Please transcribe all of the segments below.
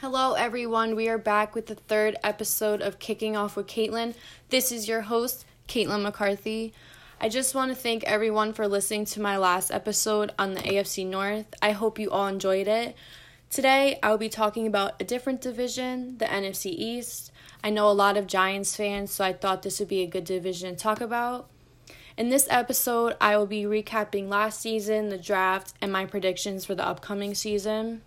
Hello, everyone. We are back with the third episode of Kicking Off with Caitlin. This is your host, Caitlin McCarthy. I just want to thank everyone for listening to my last episode on the AFC North. I hope you all enjoyed it. Today, I will be talking about a different division, the NFC East. I know a lot of Giants fans, so I thought this would be a good division to talk about. In this episode, I will be recapping last season, the draft, and my predictions for the upcoming season.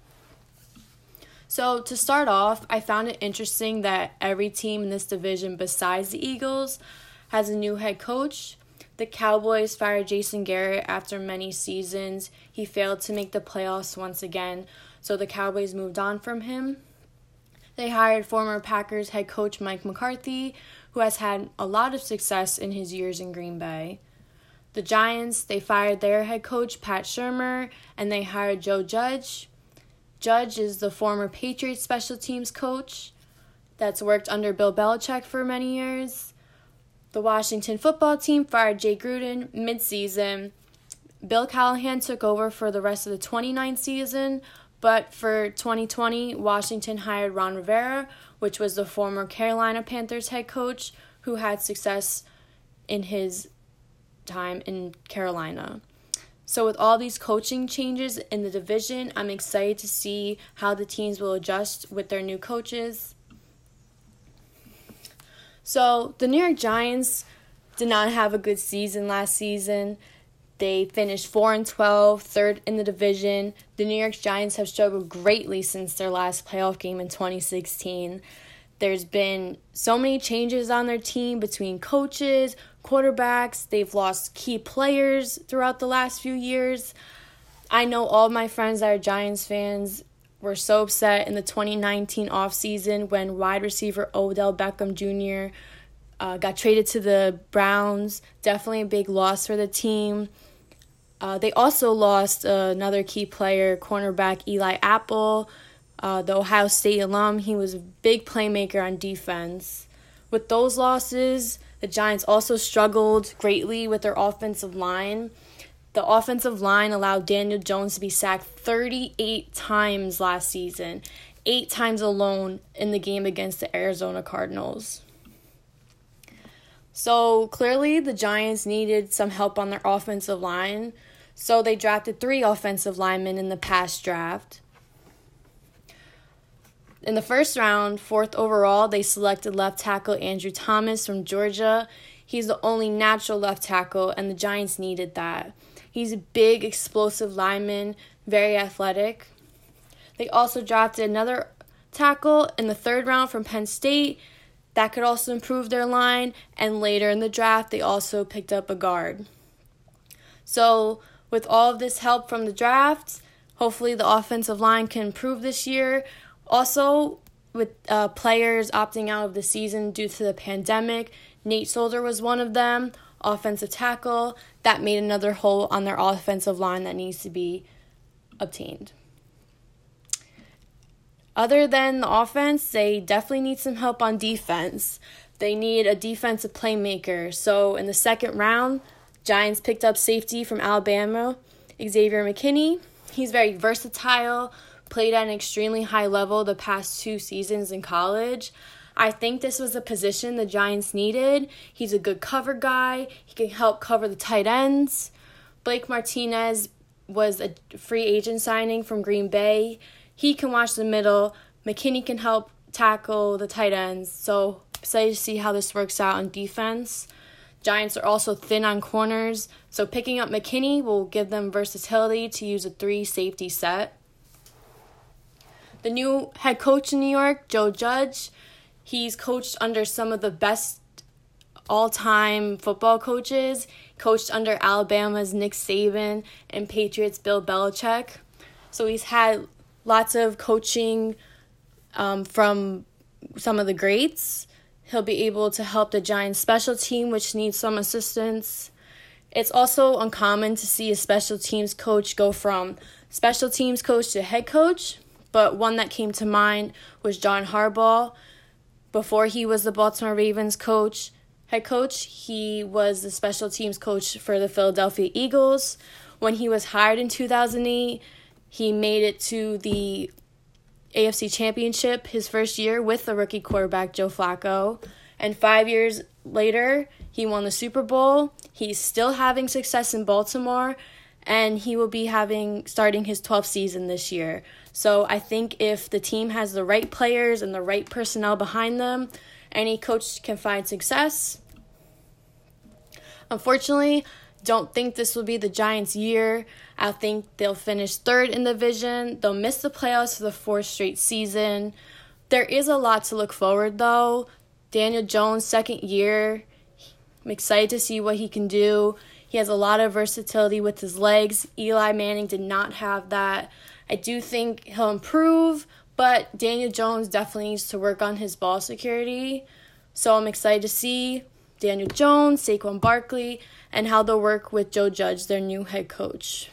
So, to start off, I found it interesting that every team in this division, besides the Eagles, has a new head coach. The Cowboys fired Jason Garrett after many seasons. He failed to make the playoffs once again, so the Cowboys moved on from him. They hired former Packers head coach Mike McCarthy, who has had a lot of success in his years in Green Bay. The Giants, they fired their head coach Pat Shurmur and they hired Joe Judge. Judge is the former Patriots special teams coach that's worked under Bill Belichick for many years. The Washington football team fired Jay Gruden midseason. Bill Callahan took over for the rest of the 29th season, but for 2020, Washington hired Ron Rivera, which was the former Carolina Panthers head coach who had success in his time in Carolina. So, with all these coaching changes in the division, I'm excited to see how the teams will adjust with their new coaches. So, the New York Giants did not have a good season last season. They finished 4 and 12, third in the division. The New York Giants have struggled greatly since their last playoff game in 2016. There's been so many changes on their team between coaches, quarterbacks. They've lost key players throughout the last few years. I know all my friends that are Giants fans were so upset in the 2019 offseason when wide receiver Odell Beckham Jr. Uh, got traded to the Browns. Definitely a big loss for the team. Uh, they also lost uh, another key player, cornerback Eli Apple, uh, the Ohio State alum. He was a big playmaker on defense. With those losses, the Giants also struggled greatly with their offensive line. The offensive line allowed Daniel Jones to be sacked 38 times last season, eight times alone in the game against the Arizona Cardinals. So clearly, the Giants needed some help on their offensive line, so they drafted three offensive linemen in the past draft. In the first round, fourth overall, they selected left tackle Andrew Thomas from Georgia. He's the only natural left tackle, and the Giants needed that. He's a big, explosive lineman, very athletic. They also drafted another tackle in the third round from Penn State that could also improve their line, and later in the draft, they also picked up a guard. So, with all of this help from the draft, hopefully the offensive line can improve this year. Also, with uh, players opting out of the season due to the pandemic, Nate Solder was one of them, offensive tackle. That made another hole on their offensive line that needs to be obtained. Other than the offense, they definitely need some help on defense. They need a defensive playmaker. So in the second round, Giants picked up safety from Alabama, Xavier McKinney. He's very versatile, played at an extremely high level the past two seasons in college. I think this was a position the Giants needed. He's a good cover guy, he can help cover the tight ends. Blake Martinez was a free agent signing from Green Bay. He can watch the middle. McKinney can help tackle the tight ends. So excited to see how this works out on defense. Giants are also thin on corners, so picking up McKinney will give them versatility to use a three safety set. The new head coach in New York, Joe Judge, he's coached under some of the best all time football coaches, coached under Alabama's Nick Saban and Patriots Bill Belichick. So he's had lots of coaching um, from some of the greats. He'll be able to help the Giants special team, which needs some assistance. It's also uncommon to see a special teams coach go from special teams coach to head coach but one that came to mind was John Harbaugh. Before he was the Baltimore Ravens coach, head coach, he was the special teams coach for the Philadelphia Eagles. When he was hired in 2008, he made it to the AFC Championship his first year with the rookie quarterback Joe Flacco. And five years later, he won the Super Bowl. He's still having success in Baltimore, and he will be having starting his 12th season this year. So I think if the team has the right players and the right personnel behind them, any coach can find success. Unfortunately, don't think this will be the Giants' year. I think they'll finish third in the division. They'll miss the playoffs for the fourth straight season. There is a lot to look forward though. Daniel Jones' second year. I'm excited to see what he can do. He has a lot of versatility with his legs. Eli Manning did not have that. I do think he'll improve, but Daniel Jones definitely needs to work on his ball security. So I'm excited to see Daniel Jones, Saquon Barkley, and how they'll work with Joe Judge, their new head coach.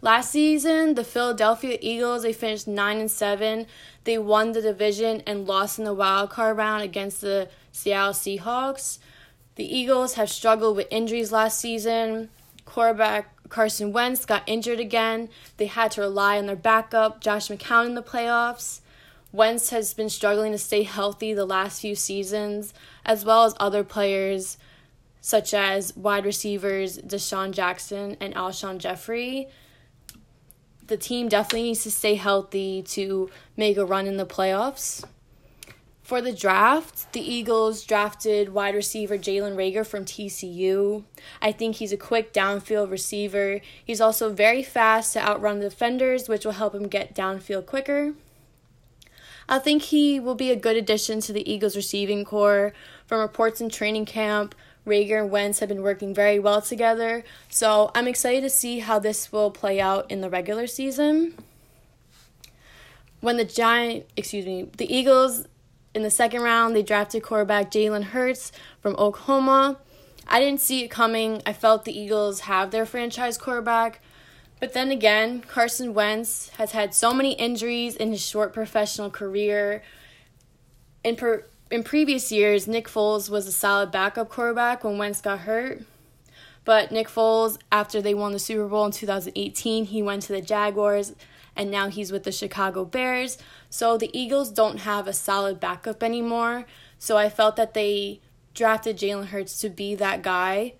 Last season, the Philadelphia Eagles they finished nine and seven. They won the division and lost in the wild card round against the Seattle Seahawks. The Eagles have struggled with injuries last season. Quarterback Carson Wentz got injured again. They had to rely on their backup, Josh McCown, in the playoffs. Wentz has been struggling to stay healthy the last few seasons, as well as other players such as wide receivers DeSean Jackson and Alshon Jeffery the team definitely needs to stay healthy to make a run in the playoffs. For the draft, the Eagles drafted wide receiver Jalen Reagor from TCU. I think he's a quick downfield receiver. He's also very fast to outrun the defenders, which will help him get downfield quicker. I think he will be a good addition to the Eagles receiving corps. From reports in training camp, Rager and Wentz have been working very well together. So I'm excited to see how this will play out in the regular season. When the Giant, excuse me, the Eagles in the second round, they drafted quarterback Jalen Hurts from Oklahoma. I didn't see it coming. I felt the Eagles have their franchise quarterback. But then again, Carson Wentz has had so many injuries in his short professional career. In per, in previous years, Nick Foles was a solid backup quarterback when Wentz got hurt. But Nick Foles, after they won the Super Bowl in 2018, he went to the Jaguars and now he's with the Chicago Bears. So the Eagles don't have a solid backup anymore. So I felt that they drafted Jalen Hurts to be that guy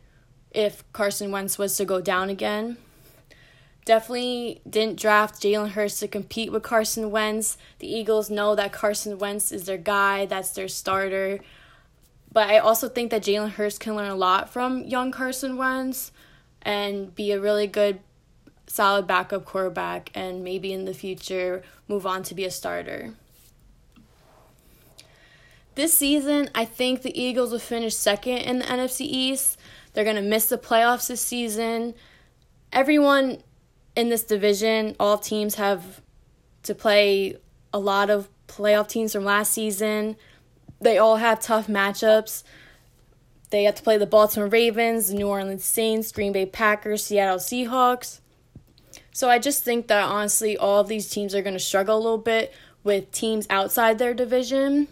if Carson Wentz was to go down again. Definitely didn't draft Jalen Hurts to compete with Carson Wentz. The Eagles know that Carson Wentz is their guy, that's their starter. But I also think that Jalen Hurts can learn a lot from young Carson Wentz and be a really good, solid backup quarterback and maybe in the future move on to be a starter. This season, I think the Eagles will finish second in the NFC East. They're going to miss the playoffs this season. Everyone in this division, all teams have to play a lot of playoff teams from last season. They all have tough matchups. They have to play the Baltimore Ravens, the New Orleans Saints, Green Bay Packers, Seattle Seahawks. So I just think that honestly, all of these teams are going to struggle a little bit with teams outside their division.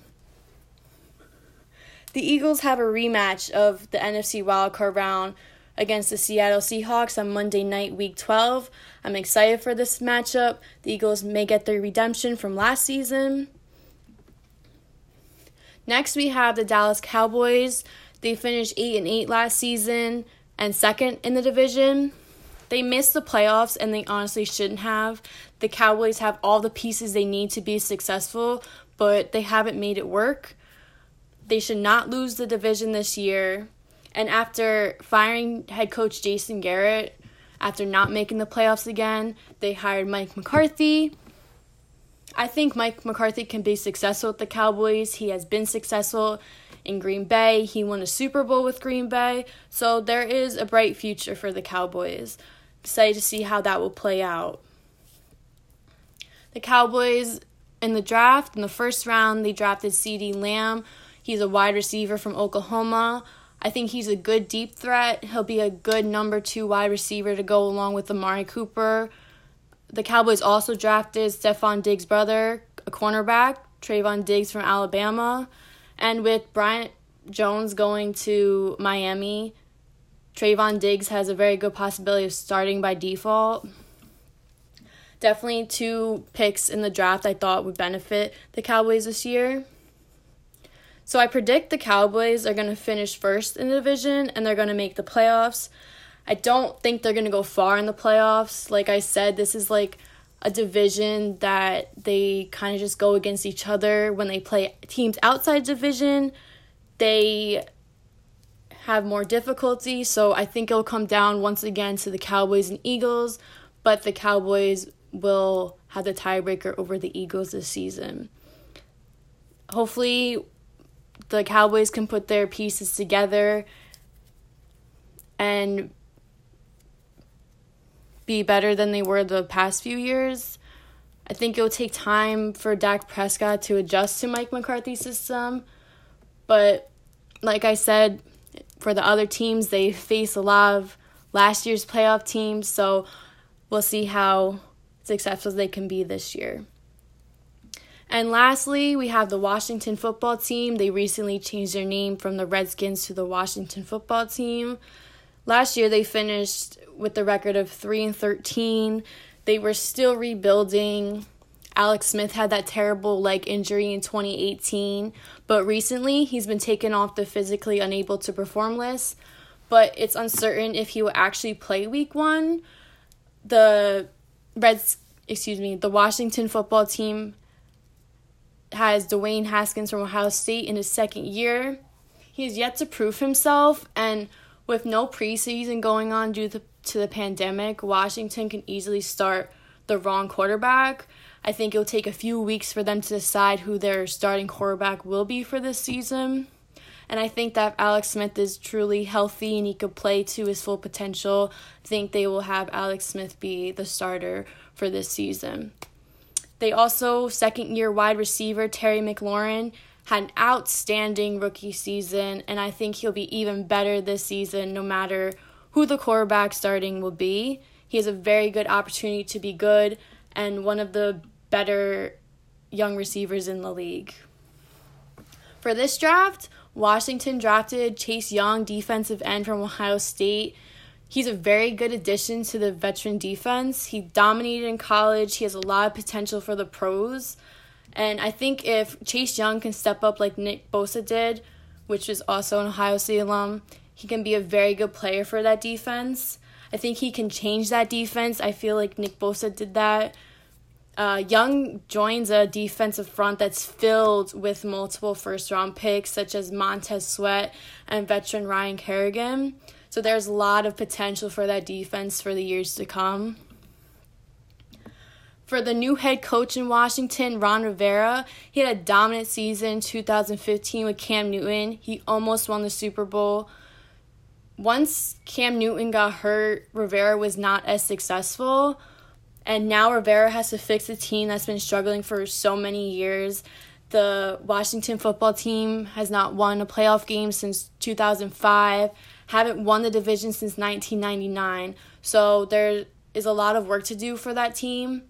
The Eagles have a rematch of the NFC wildcard round against the Seattle Seahawks on Monday night, week 12. I'm excited for this matchup. The Eagles may get their redemption from last season. Next, we have the Dallas Cowboys. They finished 8 and 8 last season and second in the division. They missed the playoffs and they honestly shouldn't have. The Cowboys have all the pieces they need to be successful, but they haven't made it work. They should not lose the division this year. And after firing head coach Jason Garrett, after not making the playoffs again, they hired Mike McCarthy. I think Mike McCarthy can be successful with the Cowboys. He has been successful in Green Bay. He won a Super Bowl with Green Bay. So there is a bright future for the Cowboys. Excited to see how that will play out. The Cowboys in the draft, in the first round, they drafted CeeDee Lamb. He's a wide receiver from Oklahoma. I think he's a good deep threat. He'll be a good number two wide receiver to go along with Amari Cooper. The Cowboys also drafted Stefon Diggs' brother, a cornerback, Trevon Diggs from Alabama. And with Byron Jones going to Miami, Trevon Diggs has a very good possibility of starting by default. definitely two picks in the draft I thought would benefit the Cowboys this year. So I predict the Cowboys are going to finish first in the division and they're going to make the playoffs. I don't think they're going to go far in the playoffs. Like I said, this is like a division that they kind of just go against each other when they play teams outside division. They have more difficulty, so I think it'll come down once again to the Cowboys and Eagles, but the Cowboys will have the tiebreaker over the Eagles this season. Hopefully, the Cowboys can put their pieces together and be better than they were the past few years. I think it'll take time for Dak Prescott to adjust to Mike McCarthy's system. But like I said, for the other teams, they face a lot of last year's playoff teams. So we'll see how successful they can be this year. And lastly, we have the Washington football team. They recently changed their name from the Redskins to the Washington football team. Last year, they finished with the record of 3 and 13. They were still rebuilding. Alex Smith had that terrible leg injury in 2018, but recently he's been taken off the physically unable to perform list. But it's uncertain if he will actually play week one. The Reds, excuse me, the Washington football team has Dwayne Haskins from Ohio State in his second year. He has yet to prove himself, and with no preseason going on due to the pandemic, Washington can easily start the wrong quarterback. I think it'll take a few weeks for them to decide who their starting quarterback will be for this season. And I think that if Alex Smith is truly healthy and he could play to his full potential, I think they will have Alex Smith be the starter for this season. They also, second year wide receiver Terry McLaurin had an outstanding rookie season, and I think he'll be even better this season no matter who the quarterback starting will be. He has a very good opportunity to be good and one of the better young receivers in the league. For this draft, Washington drafted Chase Young, defensive end from Ohio State. He's a very good addition to the veteran defense. He dominated in college. He has a lot of potential for the pros. And I think if Chase Young can step up like Nick Bosa did, which is also an Ohio State alum, he can be a very good player for that defense. I think he can change that defense. I feel like Nick Bosa did that. Uh, Young joins a defensive front that's filled with multiple first round picks, such as Montez Sweat and veteran Ryan Kerrigan. So there's a lot of potential for that defense for the years to come. For the new head coach in Washington, Ron Rivera, he had a dominant season in 2015 with Cam Newton. He almost won the Super Bowl once Cam Newton got hurt, Rivera was not as successful. And now Rivera has to fix a team that's been struggling for so many years. The Washington football team has not won a playoff game since 2005, haven't won the division since 1999. So there is a lot of work to do for that team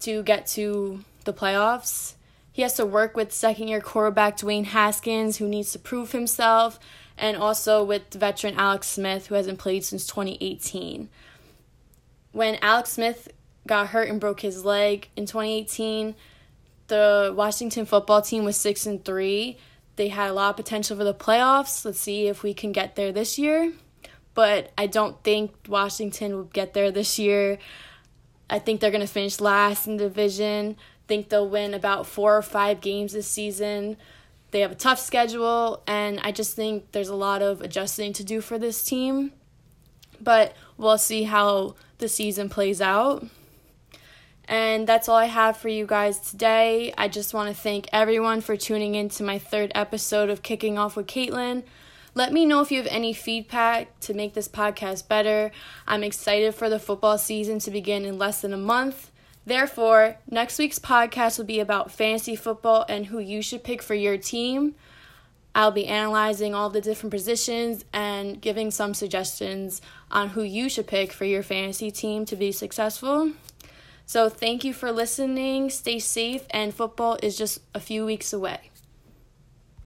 to get to the playoffs. He has to work with second year quarterback Dwayne Haskins, who needs to prove himself and also with veteran Alex Smith, who hasn't played since 2018. When Alex Smith got hurt and broke his leg in 2018, the Washington football team was 6 and 3. They had a lot of potential for the playoffs. Let's see if we can get there this year. But I don't think Washington will get there this year. I think they're going to finish last in the division. think they'll win about 4 or 5 games this season. They have a tough schedule, and I just think there's a lot of adjusting to do for this team. But we'll see how the season plays out. And that's all I have for you guys today. I just want to thank everyone for tuning in to my third episode of Kicking Off with Caitlin. Let me know if you have any feedback to make this podcast better. I'm excited for the football season to begin in less than a month. Therefore, next week's podcast will be about fantasy football and who you should pick for your team. I'll be analyzing all the different positions and giving some suggestions on who you should pick for your fantasy team to be successful. So, thank you for listening. Stay safe, and football is just a few weeks away.